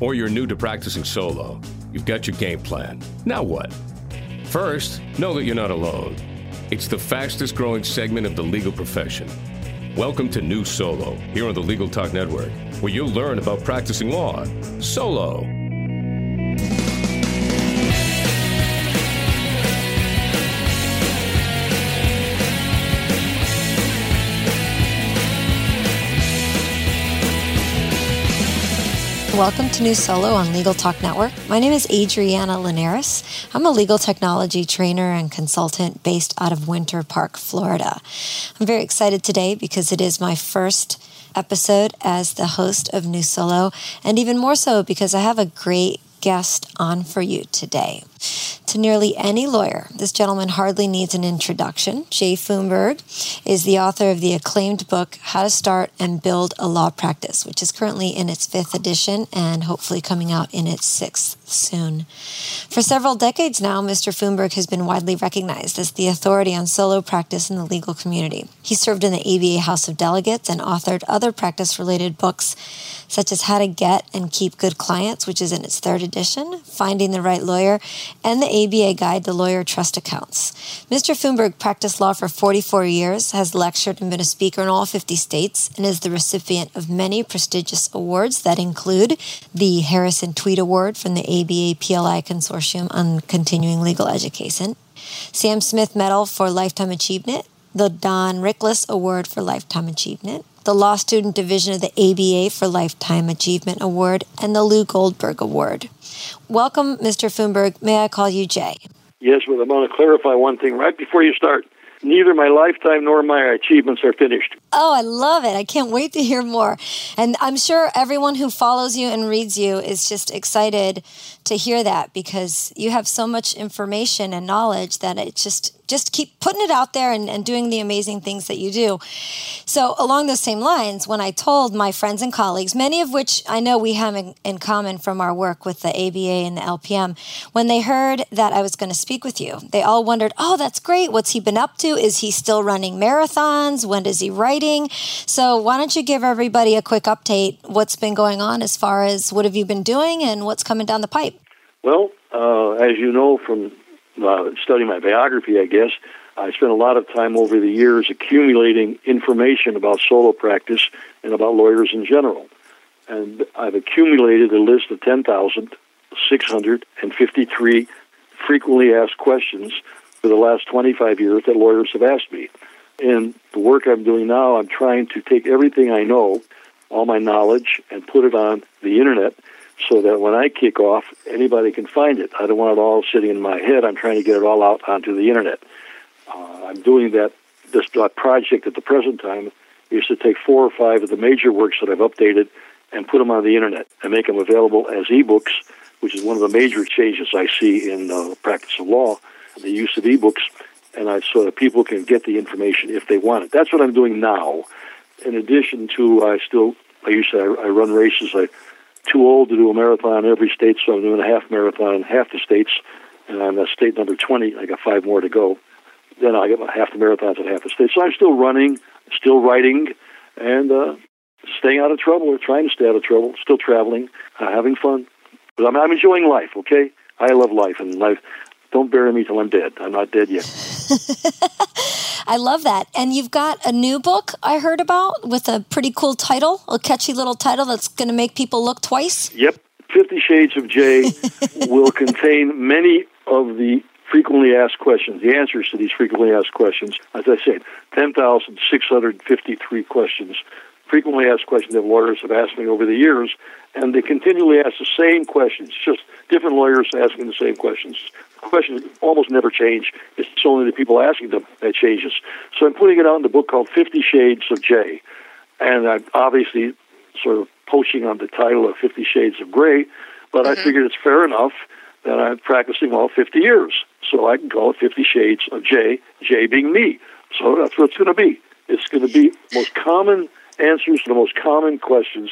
or you're new to practicing solo, you've got your game plan. Now what? First, know that you're not alone. It's the fastest growing segment of the legal profession. Welcome to New Solo here on the Legal Talk Network, where you'll learn about practicing law solo. Welcome to New Solo on Legal Talk Network. My name is Adriana Linares. I'm a legal technology trainer and consultant based out of Winter Park, Florida. I'm very excited today because it is my first episode as the host of New Solo, and even more so because I have a great guest on for you today. To nearly any lawyer, this gentleman hardly needs an introduction. Jay Foonberg is the author of the acclaimed book, How to Start and Build a Law Practice, which is currently in its fifth edition and hopefully coming out in its sixth soon. For several decades now, Mr. Foonberg has been widely recognized as the authority on solo practice in the legal community. He served in the ABA House of Delegates and authored other practice related books, such as How to Get and Keep Good Clients, which is in its third edition, Finding the Right Lawyer, and the ABA Guide to Lawyer Trust Accounts. Mr. Foonberg practiced law for 44 years, has lectured and been a speaker in all 50 states, and is the recipient of many prestigious awards that include the Harrison Tweed Award from the ABA PLI Consortium on Continuing Legal Education, Sam Smith Medal for Lifetime Achievement, the Don Rickless Award for Lifetime Achievement, the Law Student Division of the ABA for Lifetime Achievement Award, and the Lou Goldberg Award. Welcome, Mr. Foonberg. May I call you Jay? Yes, but I want to clarify one thing right before you start. Neither my lifetime nor my achievements are finished. Oh, I love it. I can't wait to hear more. And I'm sure everyone who follows you and reads you is just excited to hear that because you have so much information and knowledge that it just just keep putting it out there and, and doing the amazing things that you do. So, along those same lines, when I told my friends and colleagues, many of which I know we have in, in common from our work with the ABA and the LPM, when they heard that I was going to speak with you, they all wondered, oh, that's great. What's he been up to? Is he still running marathons? When is he writing? So, why don't you give everybody a quick update? What's been going on as far as what have you been doing and what's coming down the pipe? Well, uh, as you know from uh, studying my biography, I guess, I spent a lot of time over the years accumulating information about solo practice and about lawyers in general. And I've accumulated a list of 10,653 frequently asked questions for the last 25 years that lawyers have asked me. In the work I'm doing now, I'm trying to take everything I know, all my knowledge, and put it on the internet so that when I kick off, anybody can find it. I don't want it all sitting in my head. I'm trying to get it all out onto the internet. Uh, I'm doing that. This project at the present time is to take four or five of the major works that I've updated and put them on the internet and make them available as ebooks, which is one of the major changes I see in the practice of law, the use of ebooks, and I, so that people can get the information if they want it. That's what I'm doing now. In addition to, I still, I used to, I, I run races. I too old to do a marathon in every state, so I'm doing a half marathon in half the states, and I'm at state number 20. I got five more to go. Then I my half the marathons in half the states. So I'm still running, still writing, and uh, staying out of trouble or trying to stay out of trouble, still traveling, uh, having fun. But I'm, I'm enjoying life, okay? I love life, and life. Don't bury me till I'm dead. I'm not dead yet. I love that. And you've got a new book I heard about with a pretty cool title, a catchy little title that's going to make people look twice. Yep. Fifty Shades of Jay will contain many of the frequently asked questions, the answers to these frequently asked questions. As I said, 10,653 questions, frequently asked questions that lawyers have asked me over the years, and they continually ask the same questions, just different lawyers asking the same questions The questions almost never change. It's only the people asking them that changes. So I'm putting it out in the book called Fifty Shades of Jay. And I'm obviously sort of poaching on the title of Fifty Shades of Gray, but mm-hmm. I figured it's fair enough that I'm practicing all 50 years. So I can call it Fifty Shades of Jay, Jay being me. So that's what it's going to be. It's going to be most common answers to the most common questions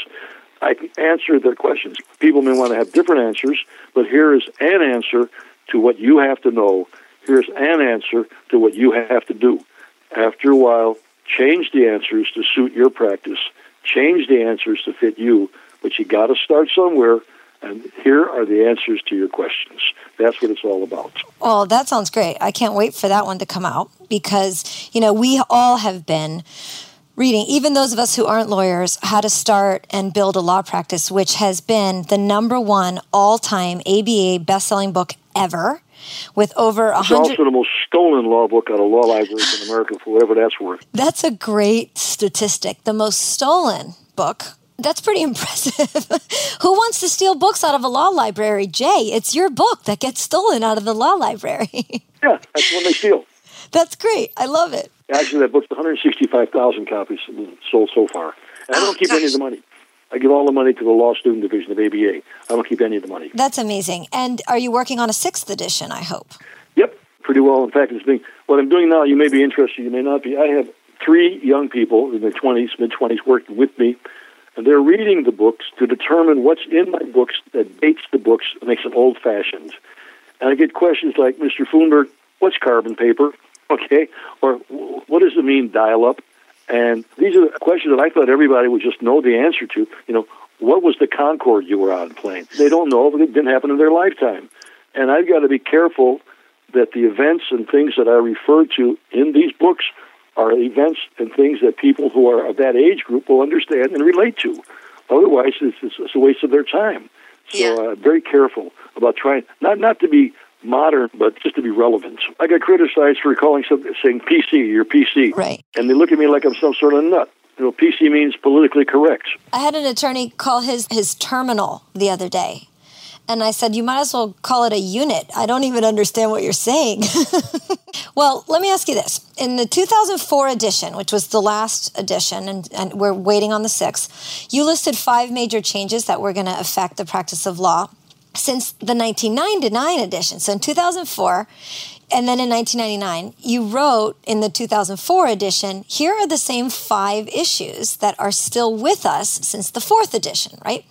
I can answer their questions. People may want to have different answers, but here is an answer to what you have to know. Here's an answer to what you have to do. After a while, change the answers to suit your practice. Change the answers to fit you, but you got to start somewhere. And here are the answers to your questions. That's what it's all about. Well, that sounds great. I can't wait for that one to come out because, you know, we all have been reading, even those of us who aren't lawyers, how to start and build a law practice, which has been the number one all time ABA best selling book ever with over a hundred. It's also the most stolen law book out of law libraries in America, for whatever that's worth. That's a great statistic. The most stolen book. That's pretty impressive. Who wants to steal books out of a law library? Jay, it's your book that gets stolen out of the law library. yeah, that's when they steal. That's great. I love it. Actually, that book's 165,000 copies sold so far. And I don't oh, keep gosh. any of the money. I give all the money to the law student division of ABA. I don't keep any of the money. That's amazing. And are you working on a sixth edition, I hope? Yep, pretty well. In fact, it's being, what I'm doing now, you may be interested, you may not be. I have three young people in their 20s, mid 20s, working with me, and they're reading the books to determine what's in my books that dates the books and makes them old fashioned. And I get questions like, Mr. Foonberg, what's carbon paper? Okay, or what does it mean dial up? And these are questions that I thought everybody would just know the answer to. You know, what was the Concorde you were on plane? They don't know, but it didn't happen in their lifetime. And I've got to be careful that the events and things that I refer to in these books are events and things that people who are of that age group will understand and relate to. Otherwise, it's, it's, a waste of their time. So, yeah. uh, very careful about trying not not to be modern, but just to be relevant. I got criticized for calling something saying PC, your PC. Right. And they look at me like I'm some sort of nut. You know, PC means politically correct. I had an attorney call his his terminal the other day. And I said, You might as well call it a unit. I don't even understand what you're saying. well, let me ask you this. In the 2004 edition, which was the last edition, and, and we're waiting on the sixth, you listed five major changes that were going to affect the practice of law since the 1999 edition. So in 2004, and then in 1999, you wrote in the 2004 edition, here are the same five issues that are still with us since the fourth edition, right?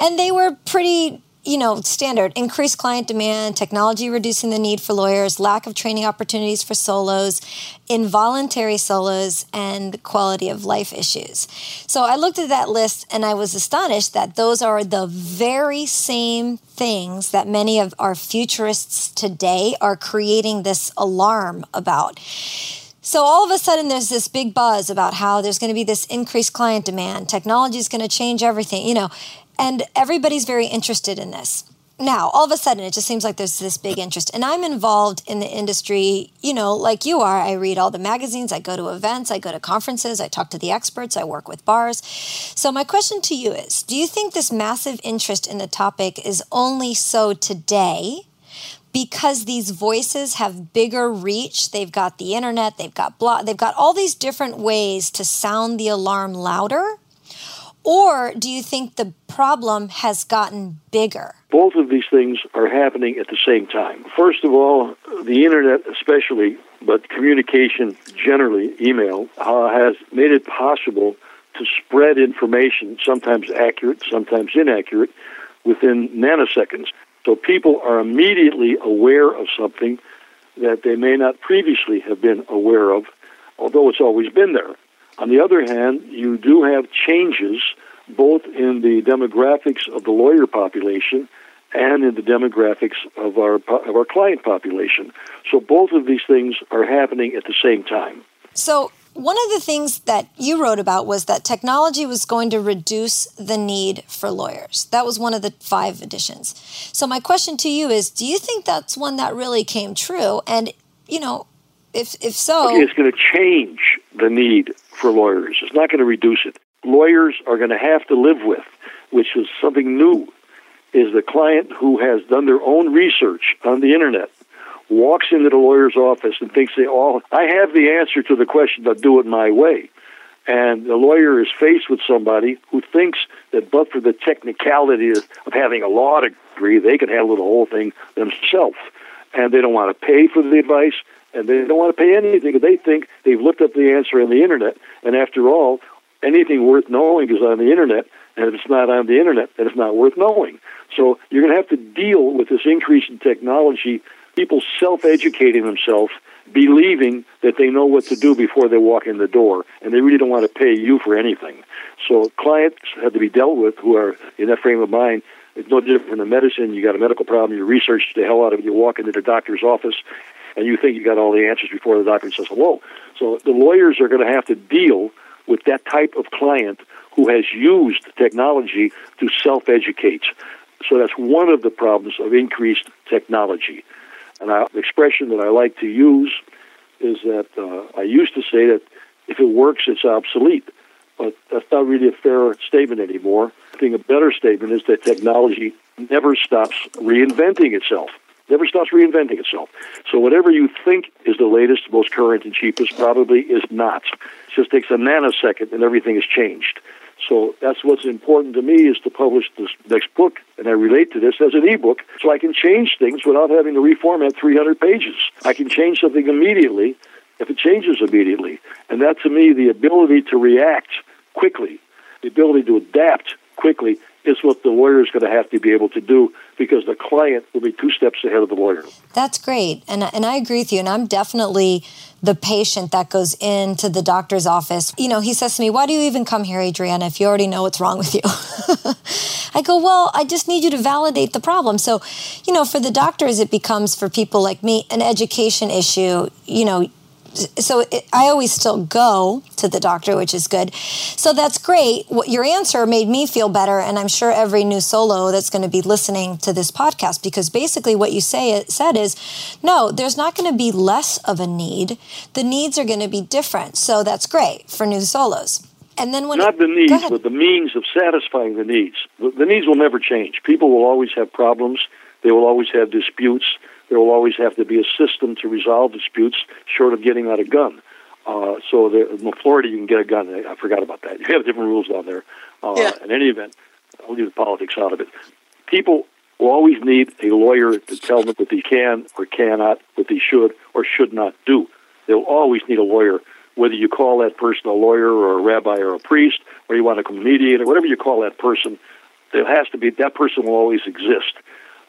And they were pretty you know, standard increased client demand, technology reducing the need for lawyers, lack of training opportunities for solos, involuntary solos, and quality of life issues. So I looked at that list and I was astonished that those are the very same things that many of our futurists today are creating this alarm about. So all of a sudden, there's this big buzz about how there's going to be this increased client demand. Technology is going to change everything. You know, and everybody's very interested in this. Now, all of a sudden, it just seems like there's this big interest. And I'm involved in the industry, you know, like you are. I read all the magazines, I go to events, I go to conferences, I talk to the experts, I work with bars. So, my question to you is Do you think this massive interest in the topic is only so today? because these voices have bigger reach they've got the internet they've got blog they've got all these different ways to sound the alarm louder or do you think the problem has gotten bigger? Both of these things are happening at the same time. First of all, the internet, especially, but communication generally, email, uh, has made it possible to spread information, sometimes accurate, sometimes inaccurate, within nanoseconds. So people are immediately aware of something that they may not previously have been aware of, although it's always been there. On the other hand, you do have changes both in the demographics of the lawyer population and in the demographics of our of our client population. So both of these things are happening at the same time. So one of the things that you wrote about was that technology was going to reduce the need for lawyers. That was one of the five additions. So my question to you is do you think that's one that really came true and you know if if so okay, it's going to change the need for lawyers. It's not going to reduce it. Lawyers are going to have to live with, which is something new, is the client who has done their own research on the internet walks into the lawyer's office and thinks they all I have the answer to the question, but do it my way. And the lawyer is faced with somebody who thinks that but for the technicality of having a law degree, they can handle the whole thing themselves. And they don't want to pay for the advice and they don't want to pay anything. Because they think they've looked up the answer on the internet, and after all, anything worth knowing is on the internet, and if it's not on the internet, then it's not worth knowing. So you're going to have to deal with this increase in technology, people self-educating themselves, believing that they know what to do before they walk in the door, and they really don't want to pay you for anything. So clients have to be dealt with who are in that frame of mind It's no different than medicine. You got a medical problem, you research the hell out of it, you walk into the doctor's office, and you think you got all the answers before the doctor says hello. So the lawyers are going to have to deal with that type of client who has used technology to self educate. So that's one of the problems of increased technology. And I, the expression that I like to use is that uh, I used to say that if it works, it's obsolete. But that's not really a fair statement anymore. I think a better statement is that technology never stops reinventing itself. Never stops reinventing itself. So whatever you think is the latest, most current, and cheapest probably is not. It just takes a nanosecond and everything has changed. So that's what's important to me is to publish this next book, and I relate to this as an ebook, so I can change things without having to reformat 300 pages. I can change something immediately if it changes immediately, and that to me, the ability to react quickly, the ability to adapt quickly, is what the lawyer is going to have to be able to do because the client will be two steps ahead of the lawyer. That's great. And, and I agree with you. And I'm definitely the patient that goes into the doctor's office. You know, he says to me, Why do you even come here, Adriana, if you already know what's wrong with you? I go, Well, I just need you to validate the problem. So, you know, for the doctors, it becomes for people like me an education issue. You know, so it, I always still go to the doctor, which is good. So that's great. What your answer made me feel better, and I'm sure every new solo that's going to be listening to this podcast, because basically what you say it said is, no, there's not going to be less of a need. The needs are going to be different. So that's great for new solos. And then when not it, the needs, but the means of satisfying the needs. The, the needs will never change. People will always have problems. They will always have disputes there will always have to be a system to resolve disputes, short of getting out a gun. Uh, so there, in Florida, you can get a gun. I forgot about that. You have different rules down there. Uh, yeah. In any event, I'll leave the politics out of it. People will always need a lawyer to tell them what they can or cannot, what they should or should not do. They'll always need a lawyer, whether you call that person a lawyer or a rabbi or a priest, or you want to come mediate or whatever you call that person. There has to be that person will always exist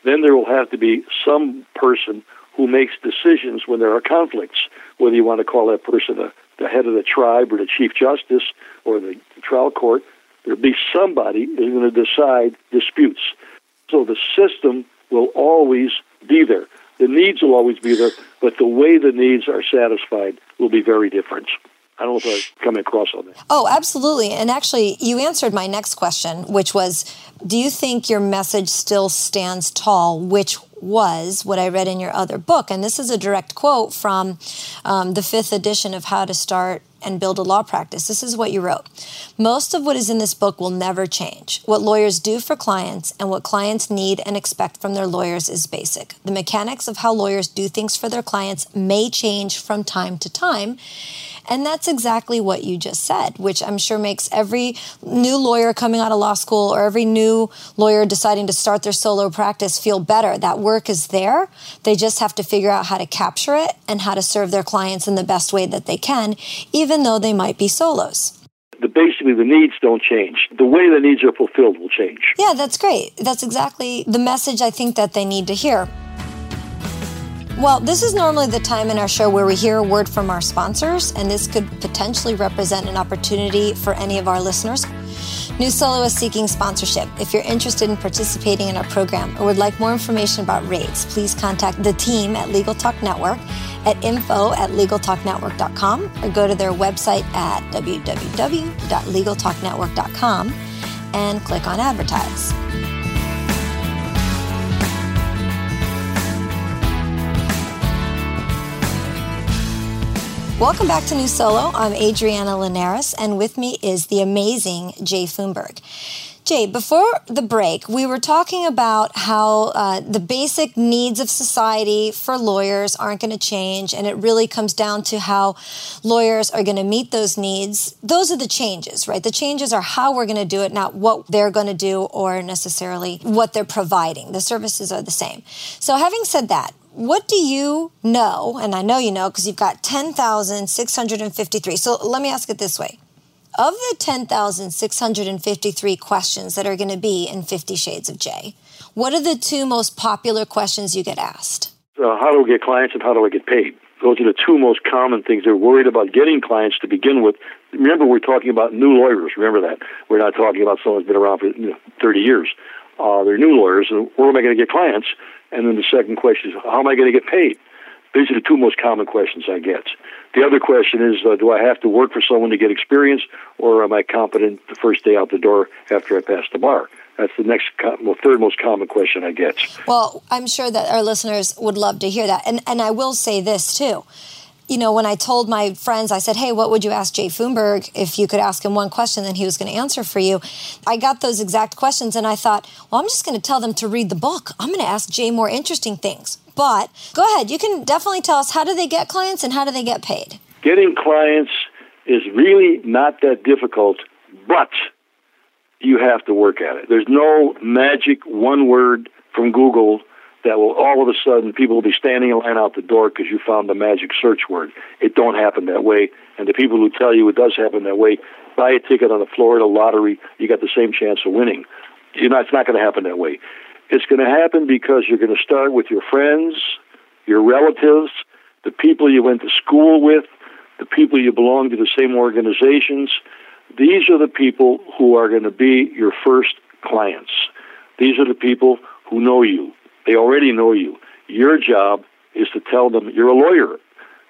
then there will have to be some person who makes decisions when there are conflicts, whether you want to call that person a, the head of the tribe or the chief justice or the, trial court. There'll be somebody who's going to decide disputes. So the system will always be there. The needs will always be there, but the way the needs are satisfied will be very different. I don't know if I'm coming across on that. Oh, absolutely. And actually, you answered my next question, which was Do you think your message still stands tall? Which was what I read in your other book. And this is a direct quote from um, the fifth edition of How to Start and Build a Law Practice. This is what you wrote Most of what is in this book will never change. What lawyers do for clients and what clients need and expect from their lawyers is basic. The mechanics of how lawyers do things for their clients may change from time to time. And that's exactly what you just said, which I'm sure makes every new lawyer coming out of law school or every new lawyer deciding to start their solo practice feel better. That work is there. They just have to figure out how to capture it and how to serve their clients in the best way that they can, even though they might be solos the basically the needs don't change. The way the needs are fulfilled will change. Yeah, that's great. That's exactly the message I think that they need to hear. Well, this is normally the time in our show where we hear a word from our sponsors, and this could potentially represent an opportunity for any of our listeners. New Solo is seeking sponsorship. If you're interested in participating in our program or would like more information about rates, please contact the team at Legal Talk Network at info at LegalTalkNetwork.com or go to their website at www.LegalTalkNetwork.com and click on Advertise. Welcome back to New Solo. I'm Adriana Linares, and with me is the amazing Jay Foonberg. Jay, before the break, we were talking about how uh, the basic needs of society for lawyers aren't going to change, and it really comes down to how lawyers are going to meet those needs. Those are the changes, right? The changes are how we're going to do it, not what they're going to do or necessarily what they're providing. The services are the same. So, having said that, what do you know? And I know you know because you've got 10,653. So let me ask it this way. Of the 10,653 questions that are going to be in 50 Shades of Jay, what are the two most popular questions you get asked? Uh, how do we get clients and how do I get paid? Those are the two most common things. They're worried about getting clients to begin with. Remember, we're talking about new lawyers. Remember that. We're not talking about someone who's been around for you know, 30 years. Uh, they're new lawyers, and where am I going to get clients? And then the second question is, how am I going to get paid? These are the two most common questions I get. The other question is, uh, do I have to work for someone to get experience, or am I competent the first day out the door after I pass the bar? That's the next, well, third most common question I get. Well, I'm sure that our listeners would love to hear that, and and I will say this too you know, when I told my friends, I said, hey, what would you ask Jay Foonberg if you could ask him one question then he was going to answer for you? I got those exact questions and I thought, well, I'm just going to tell them to read the book. I'm going to ask Jay more interesting things. But go ahead, you can definitely tell us how do they get clients and how do they get paid? Getting clients is really not that difficult, but you have to work at it. There's no magic one word from Google that will all of a sudden people will be standing in line out the door because you found the magic search word. It don't happen that way, and the people who tell you it does happen that way, buy a ticket on the Florida lottery. You got the same chance of winning. You know, it's not going to happen that way. It's going to happen because you're going to start with your friends, your relatives, the people you went to school with, the people you belong to the same organizations. These are the people who are going to be your first clients. These are the people who know you. They already know you. Your job is to tell them you're a lawyer.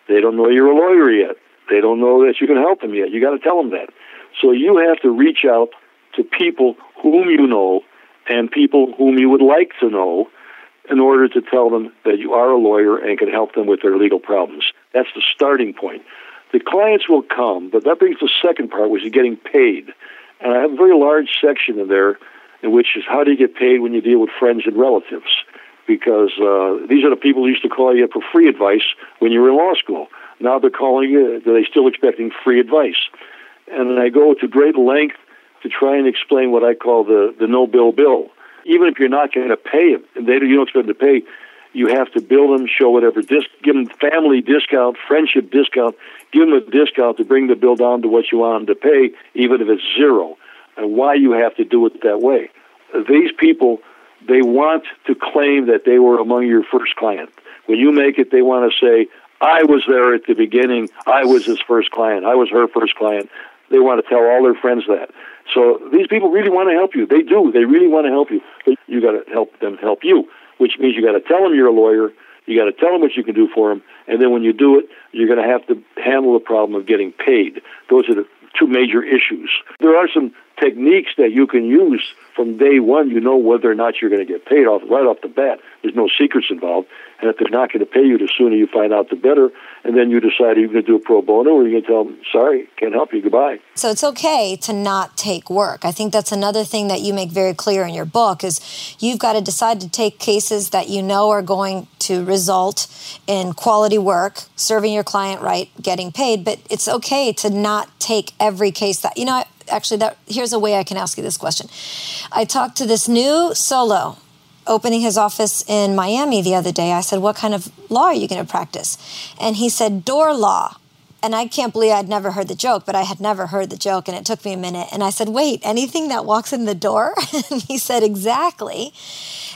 They don't know you're a lawyer yet. They don't know that you can help them yet. You got to tell them that. So you have to reach out to people whom you know and people whom you would like to know in order to tell them that you are a lawyer and can help them with their legal problems. That's the starting point. The clients will come, but that brings the second part, which is getting paid. And I have a very large section in there, in which is how do you get paid when you deal with friends and relatives because uh, these are the people who used to call you up for free advice when you were in law school. Now they're calling you, they're still expecting free advice. And I go to great length to try and explain what I call the, the no bill bill. Even if you're not going to pay them, and they, you don't expect them to pay, you have to bill them, show whatever, dis- give them family discount, friendship discount, give them a discount to bring the bill down to what you want them to pay, even if it's zero. And why you have to do it that way. These people they want to claim that they were among your first client. When you make it, they want to say, I was there at the beginning. I was his first client. I was her first client. They want to tell all their friends that. So these people really want to help you. They do. They really want to help you. But you got to help them help you, which means you got to tell them you're a lawyer. You got to tell them what you can do for them. And then when you do it, you're going to have to handle the problem of getting paid. Those are the two major issues. There are some techniques that you can use from day one. You know whether or not you're going to get paid off right off the bat. There's no secrets involved. And if they're not going to pay you, the sooner you find out, the better. And then you decide are you're going to do a pro bono or are you're going to tell them, sorry, can't help you, goodbye. So it's okay to not take work. I think that's another thing that you make very clear in your book is you've got to decide to take cases that you know are going to result in quality work, serving your client right, getting paid. But it's okay to not take every case that, you know, actually that here's a way I can ask you this question. I talked to this new solo opening his office in Miami the other day. I said, "What kind of law are you going to practice?" And he said, "Door law." And I can't believe I'd never heard the joke, but I had never heard the joke, and it took me a minute. And I said, "Wait, anything that walks in the door?" and he said, "Exactly."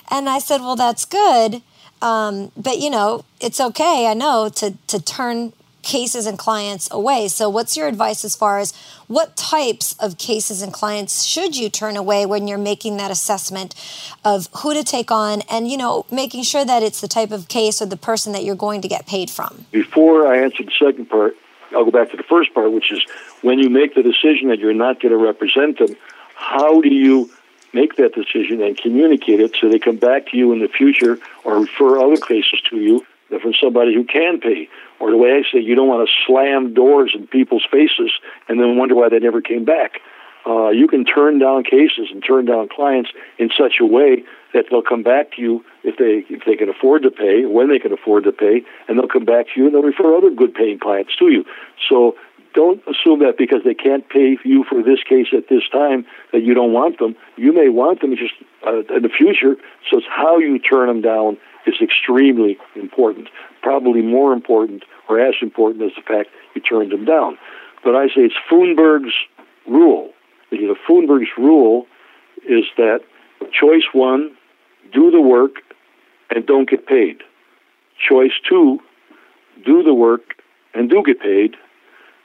And I said, "Well, that's good." Um, but you know, it's okay. I know to to turn cases and clients away. So, what's your advice as far as what types of cases and clients should you turn away when you're making that assessment of who to take on and, you know, making sure that it's the type of case or the person that you're going to get paid from? Before I answer the second part, I'll go back to the first part, which is when you make the decision that you're not going to represent them, how do you make that decision and communicate it so they come back to you in the future or refer other cases to you from somebody who can pay? Or the way I say, you don't want to slam doors in people's faces and then wonder why they never came back. Uh, you can turn down cases and turn down clients in such a way that they'll come back to you if they if they can afford to pay, when they can afford to pay, and they'll come back to you and they'll refer other good paying clients to you. So don't assume that because they can't pay you for this case at this time that you don't want them. You may want them just uh, in the future. So it's how you turn them down is extremely important. Probably more important or as important as the fact you turned them down. But I say it's Foonberg's rule. You know, Foonberg's rule is that choice one, do the work and don't get paid. Choice two, do the work and do get paid.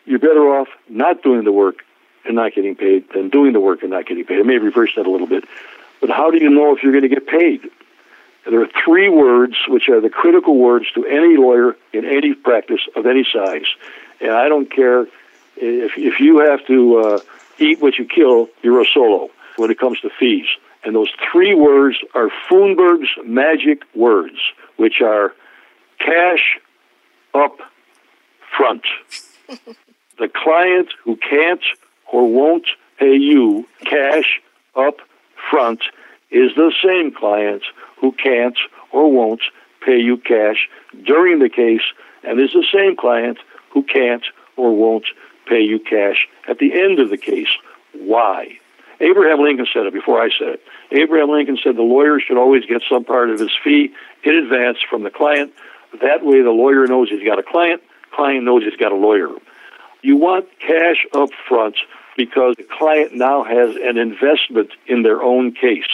You're better off not doing the work and not getting paid than doing the work and not getting paid. I may reverse that a little bit. But how do you know if you're going to get paid? There are three words which are the critical words to any lawyer in any practice of any size. And I don't care if, if you have to uh, eat what you kill, you're a solo when it comes to fees. And those three words are Foonberg's magic words, which are cash up front. the client who can't or won't pay you cash up front is the same client who can't or won't pay you cash during the case and is the same client who can't or won't pay you cash at the end of the case. Why? Abraham Lincoln said it before I said it. Abraham Lincoln said the lawyer should always get some part of his fee in advance from the client. That way the lawyer knows he's got a client, client knows he's got a lawyer. You want cash up front because the client now has an investment in their own case.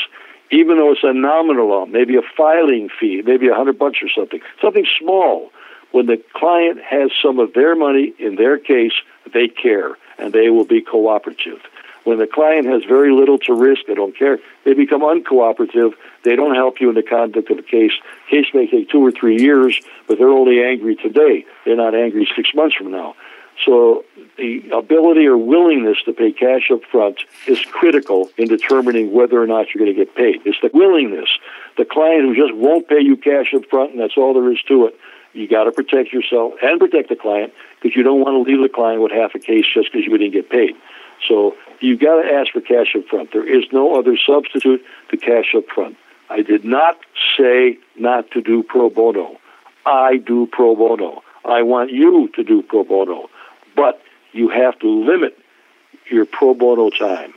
Even though it's a nominal amount, maybe a filing fee, maybe a hundred bucks or something, something small. When the client has some of their money in their case, they care and they will be cooperative. When the client has very little to risk, they don't care. They become uncooperative. They don't help you in the conduct of a case. Case may take two or three years, but they're only angry today. They're not angry six months from now. So the ability or willingness to pay cash up front is critical in determining whether or not you're going to get paid. It's the willingness. The client who just won't pay you cash up front, and that's all there is to it. You got to protect yourself and protect the client because you don't want to leave the client with half a case just because you didn't get paid. So you've got to ask for cash up front. There is no other substitute to cash up front. I did not say not to do pro bono. I do pro bono. I want you to do pro bono. But you have to limit your pro bono time.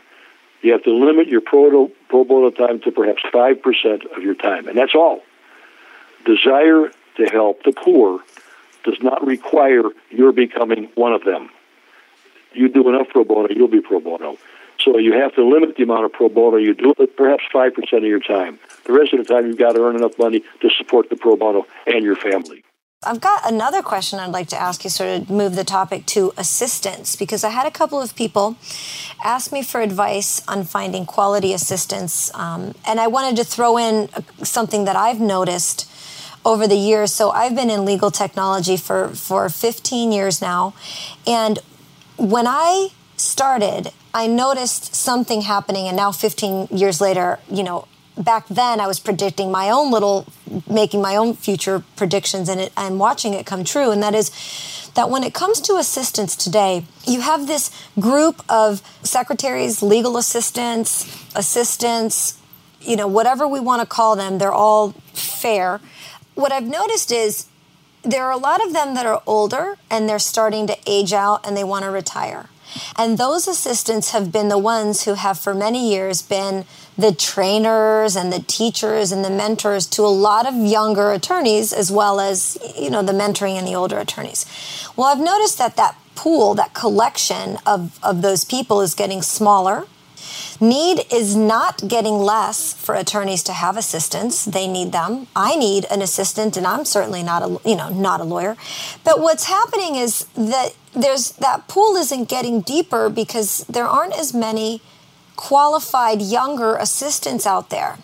You have to limit your pro, pro bono time to perhaps 5% of your time, and that's all. Desire to help the poor does not require your becoming one of them you do enough pro bono, you'll be pro bono. So you have to limit the amount of pro bono you do, to perhaps 5% of your time. The rest of the time, you've got to earn enough money to support the pro bono and your family. I've got another question I'd like to ask you, sort of move the topic to assistance, because I had a couple of people ask me for advice on finding quality assistance. Um, and I wanted to throw in something that I've noticed over the years. So I've been in legal technology for, for 15 years now. And when I started, I noticed something happening, and now 15 years later, you know, back then I was predicting my own little, making my own future predictions, and it, watching it come true. And that is that when it comes to assistants today, you have this group of secretaries, legal assistants, assistants, you know, whatever we want to call them, they're all fair. What I've noticed is there are a lot of them that are older and they're starting to age out and they want to retire. And those assistants have been the ones who have for many years been the trainers and the teachers and the mentors to a lot of younger attorneys as well as you know the mentoring and the older attorneys. Well, I've noticed that that pool, that collection of, of those people is getting smaller Need is not getting less for attorneys to have assistants. They need them. I need an assistant, and I'm certainly not a you know not a lawyer. But what's happening is that there's that pool isn't getting deeper because there aren't as many qualified younger assistants out there.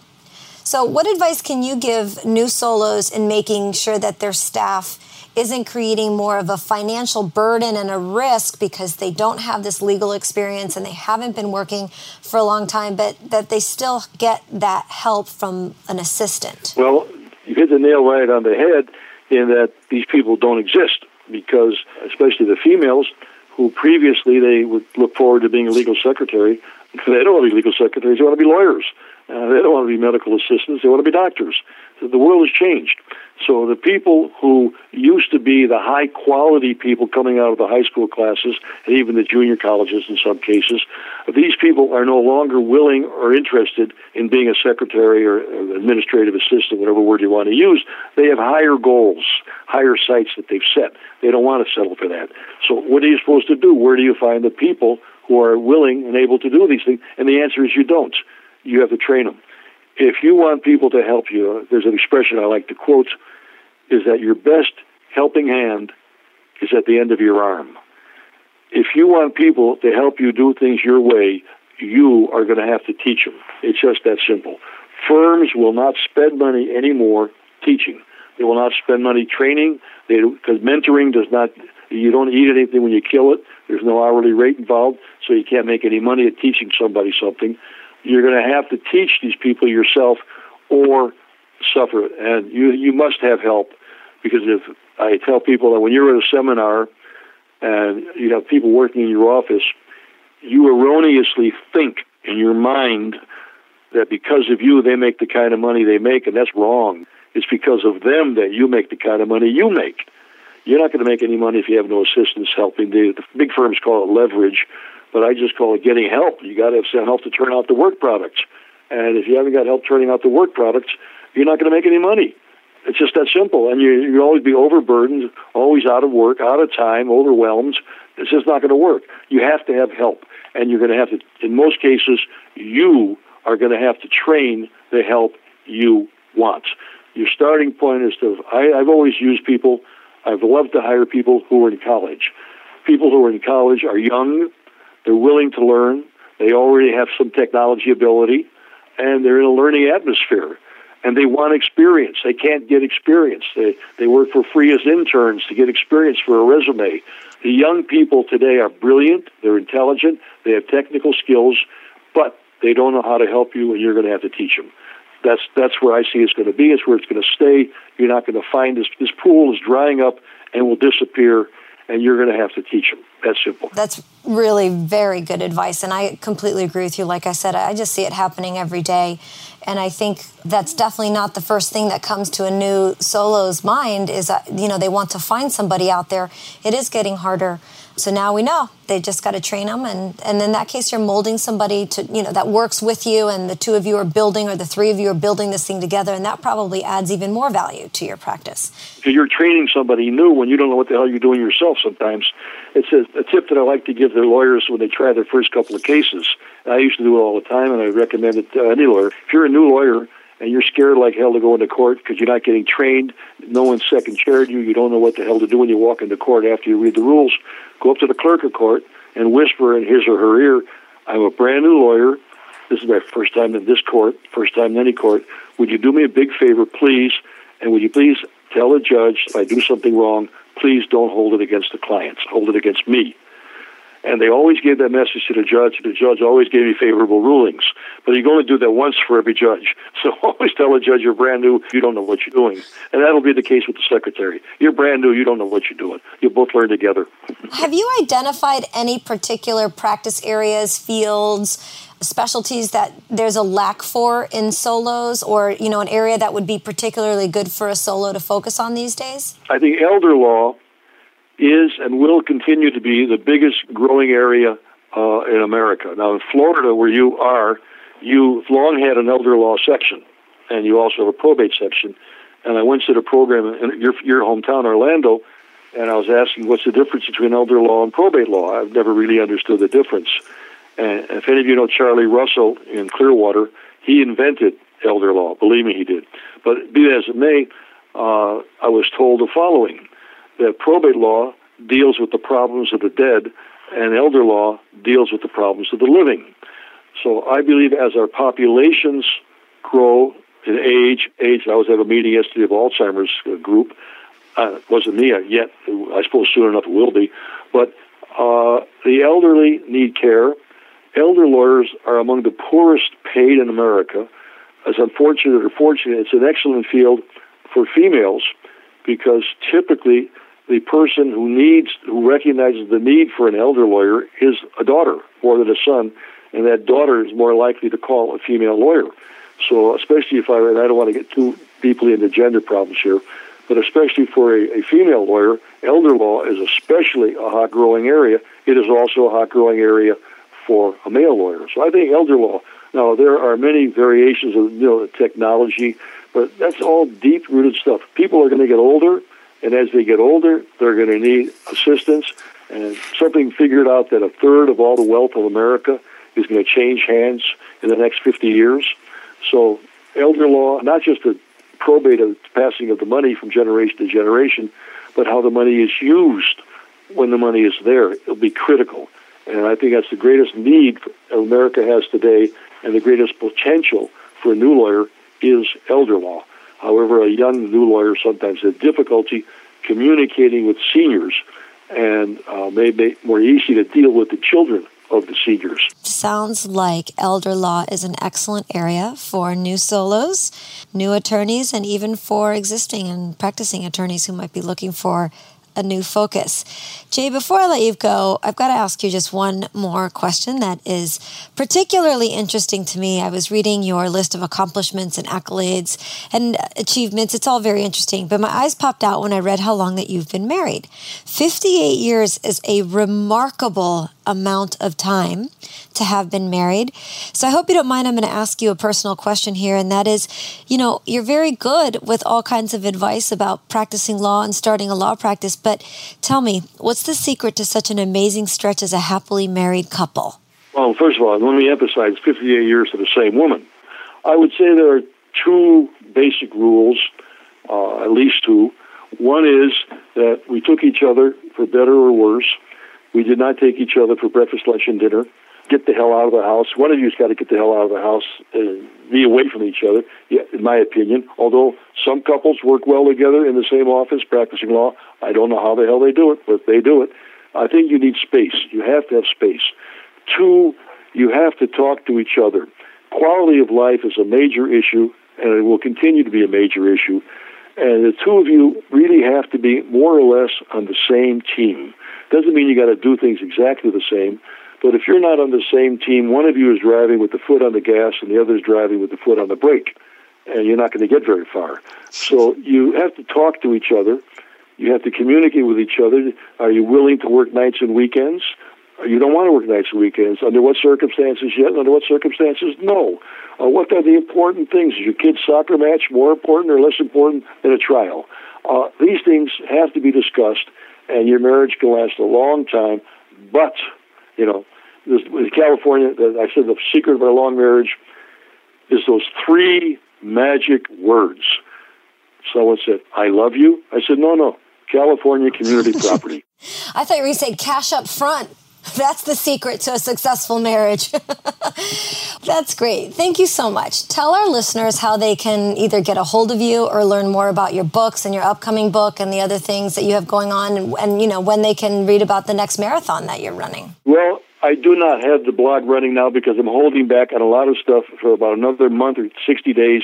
So, what advice can you give new solos in making sure that their staff isn't creating more of a financial burden and a risk because they don't have this legal experience and they haven't been working for a long time, but that they still get that help from an assistant? Well, you hit the nail right on the head in that these people don't exist because, especially the females, who previously they would look forward to being a legal secretary, they don't want to be legal secretaries, they want to be lawyers. Uh, they don't want to be medical assistants, they want to be doctors. The world has changed. So the people who used to be the high quality people coming out of the high school classes and even the junior colleges in some cases, these people are no longer willing or interested in being a secretary or administrative assistant, whatever word you want to use. They have higher goals, higher sights that they've set. They don't want to settle for that. So what are you supposed to do? Where do you find the people who are willing and able to do these things? And the answer is you don't. You have to train them if you want people to help you, there's an expression I like to quote is that your best helping hand is at the end of your arm. If you want people to help you do things your way, you are going to have to teach them. It's just that simple. Firms will not spend money anymore teaching. They will not spend money training. because mentoring does not. You don't eat anything when you kill it. There's no hourly rate involved, so you can't make any money at teaching somebody something. You're going to have to teach these people yourself, or suffer. And you you must have help because if I tell people that when you're at a seminar and you have people working in your office, you erroneously think in your mind that because of you they make the kind of money they make, and that's wrong. It's because of them that you make the kind of money you make. You're not going to make any money if you have no assistance helping. The, the big firms call it leverage, but I just call it getting help. You got to have some help to turn out the work products. And if you haven't got help turning out the work products, you're not going to make any money. It's just that simple. And you, you always be overburdened, always out of work, out of time, overwhelmed. It's just not going to work. You have to have help. And you're going to have to, in most cases, you are going to have to train the help you want. Your starting point is to, I, I've always used people, I've loved to hire people who are in college. People who are in college are young, they're willing to learn, they already have some technology ability, and they're in a learning atmosphere and they want experience. They can't get experience. They they work for free as interns to get experience for a resume. The young people today are brilliant. They're intelligent. They have technical skills, but they don't know how to help you, and you're going to have to teach them. That's that's where I see it's going to be. It's where it's going to stay. You're not going to find this. This pool is drying up and will disappear and you're going to have to teach them. That's simple. That's really very good advice. And I completely agree with you. Like I said, I just see it happening every day. And I think that's definitely not the first thing that comes to a new solo's mind is that, you know, they want to find somebody out there. It is getting harder so now we know they just got to train them, and and in that case, you're molding somebody to you know that works with you, and the two of you are building, or the three of you are building this thing together, and that probably adds even more value to your practice. Because you're training somebody new when you don't know what the hell you're doing yourself. Sometimes it's a, a tip that I like to give their lawyers when they try their first couple of cases. I used to do it all the time, and I recommend it to any lawyer. If you're a new lawyer and you're scared like hell to go into court because you're not getting trained. No one's second chaired you. You don't know what the hell to do when you walk into court after you read the rules. Go up to the clerk of court and whisper in his or her ear, I'm a brand new lawyer. This is my first time in this court, first time in any court. Would you do me a big favor, please? And would you please tell the judge if I do something wrong, please don't hold it against the clients. Hold it against me. And they always gave that message to the judge. The judge always gave me favorable rulings. But you can only do that once for every judge. So always tell a judge you're brand new, you don't know what you're doing. And that'll be the case with the secretary. You're brand new, you don't know what you're doing. You'll both learn together. Have you identified any particular practice areas, fields, specialties that there's a lack for in solos or, you know, an area that would be particularly good for a solo to focus on these days? I think elder law is and will continue to be the biggest growing area uh, in America. Now, in Florida, where you are, you've long had an elder law section, and you also have a probate section. And I went to the program in your, your hometown, Orlando, and I was asking what's the difference between elder law and probate law. I've never really understood the difference. And if any of you know Charlie Russell in Clearwater, he invented elder law. Believe me, he did. But be that as it may, uh, I was told the following that probate law deals with the problems of the dead, and elder law deals with the problems of the living. So I believe as our populations grow in age, age. I was at a meeting yesterday of Alzheimer's group. Uh, wasn't me yet. I suppose soon enough it will be. But uh, the elderly need care. Elder lawyers are among the poorest paid in America. As unfortunate or fortunate, it's an excellent field for females because typically the person who needs, who recognizes the need for an elder lawyer is a daughter more than a son, and that daughter is more likely to call a female lawyer. So, especially if I, and I don't want to get too deeply into gender problems here, but especially for a, a female lawyer, elder law is especially a hot growing area. It is also a hot growing area for a male lawyer. So, I think elder law. Now, there are many variations of you know technology, but that's all deep rooted stuff. People are going to get older and as they get older, they're going to need assistance. And something figured out that a third of all the wealth of America is going to change hands in the next 50 years. So, elder law, not just the probate of passing of the money from generation to generation, but how the money is used when the money is there. It'll be critical. And I think that's the greatest need America has today and the greatest potential for a new lawyer is elder law. However, a young new lawyer sometimes has difficulty communicating with seniors and uh, may be more easy to deal with the children of the seniors. Sounds like elder law is an excellent area for new solos, new attorneys, and even for existing and practicing attorneys who might be looking for a new focus. Jay, before I let you go, I've got to ask you just one more question that is particularly interesting to me. I was reading your list of accomplishments and accolades and achievements. It's all very interesting, but my eyes popped out when I read how long that you've been married. 58 years is a remarkable amount of time to have been married. So I hope you don't mind. I'm going to ask you a personal question here, and that is you know, you're very good with all kinds of advice about practicing law and starting a law practice, but tell me, what's the secret to such an amazing stretch as a happily married couple? Well, first of all, let me emphasize 58 years to the same woman. I would say there are two basic rules, uh, at least two. One is that we took each other for better or worse. We did not take each other for breakfast, lunch, and dinner. Get the hell out of the house. One of you's got to get the hell out of the house and be away from each other, in my opinion. Although some couples work well together in the same office practicing law. I don't know how the hell they do it, but they do it. I think you need space. You have to have space. Two, you have to talk to each other. Quality of life is a major issue, and it will continue to be a major issue. And the two of you really have to be more or less on the same team. Doesn't mean you got to do things exactly the same, but if you're not on the same team, one of you is driving with the foot on the gas and the other is driving with the foot on the brake, and you're not going to get very far. So you have to talk to each other. You have to communicate with each other. Are you willing to work nights and weekends? You don't want to work nights and weekends. Under what circumstances? Yes. Under what circumstances? No. Uh, what are the important things? Is your kid's soccer match more important or less important than a trial? Uh, these things have to be discussed, and your marriage can last a long time. But you know, this, with California, I said the secret of our long marriage is those three magic words. Someone said, "I love you." I said, "No, no, California community property." I thought you were going to say cash up front. That's the secret to a successful marriage. That's great. Thank you so much. Tell our listeners how they can either get a hold of you or learn more about your books and your upcoming book and the other things that you have going on and, and you know when they can read about the next marathon that you're running. Well, I do not have the blog running now because I'm holding back on a lot of stuff for about another month or 60 days.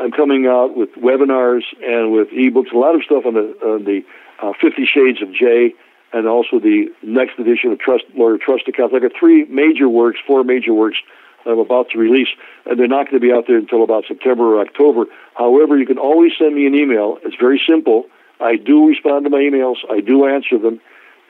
I'm coming out with webinars and with ebooks, a lot of stuff on the on the uh, Fifty Shades of Jay and also the next edition of Trust Lawyer Trust Accounts. I've got three major works, four major works I'm about to release, and they're not going to be out there until about September or October. However, you can always send me an email. It's very simple. I do respond to my emails. I do answer them.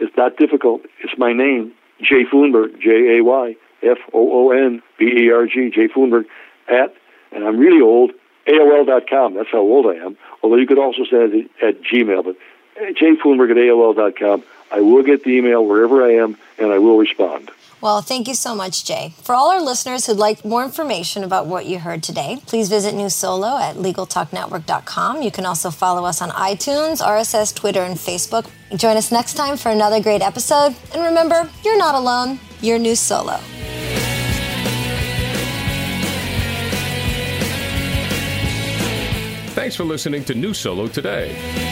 It's not difficult. It's my name, Jay Foonberg, J A Y F O O N B E R G, Jay Foonberg, at, and I'm really old, AOL.com. That's how old I am. Although you could also send it at Gmail, but eh, Jay Foonberg at AOL.com. I will get the email wherever I am, and I will respond. Well, thank you so much, Jay. For all our listeners who'd like more information about what you heard today, please visit New Solo at LegalTalkNetwork.com. You can also follow us on iTunes, RSS, Twitter, and Facebook. Join us next time for another great episode. And remember, you're not alone, you're New Solo. Thanks for listening to New Solo today.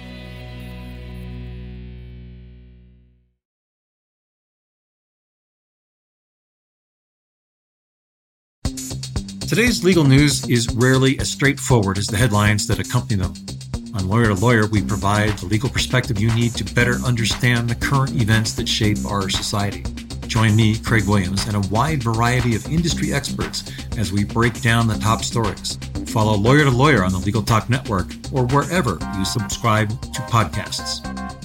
Today's legal news is rarely as straightforward as the headlines that accompany them. On Lawyer to Lawyer, we provide the legal perspective you need to better understand the current events that shape our society. Join me, Craig Williams, and a wide variety of industry experts as we break down the top stories. Follow Lawyer to Lawyer on the Legal Talk Network or wherever you subscribe to podcasts.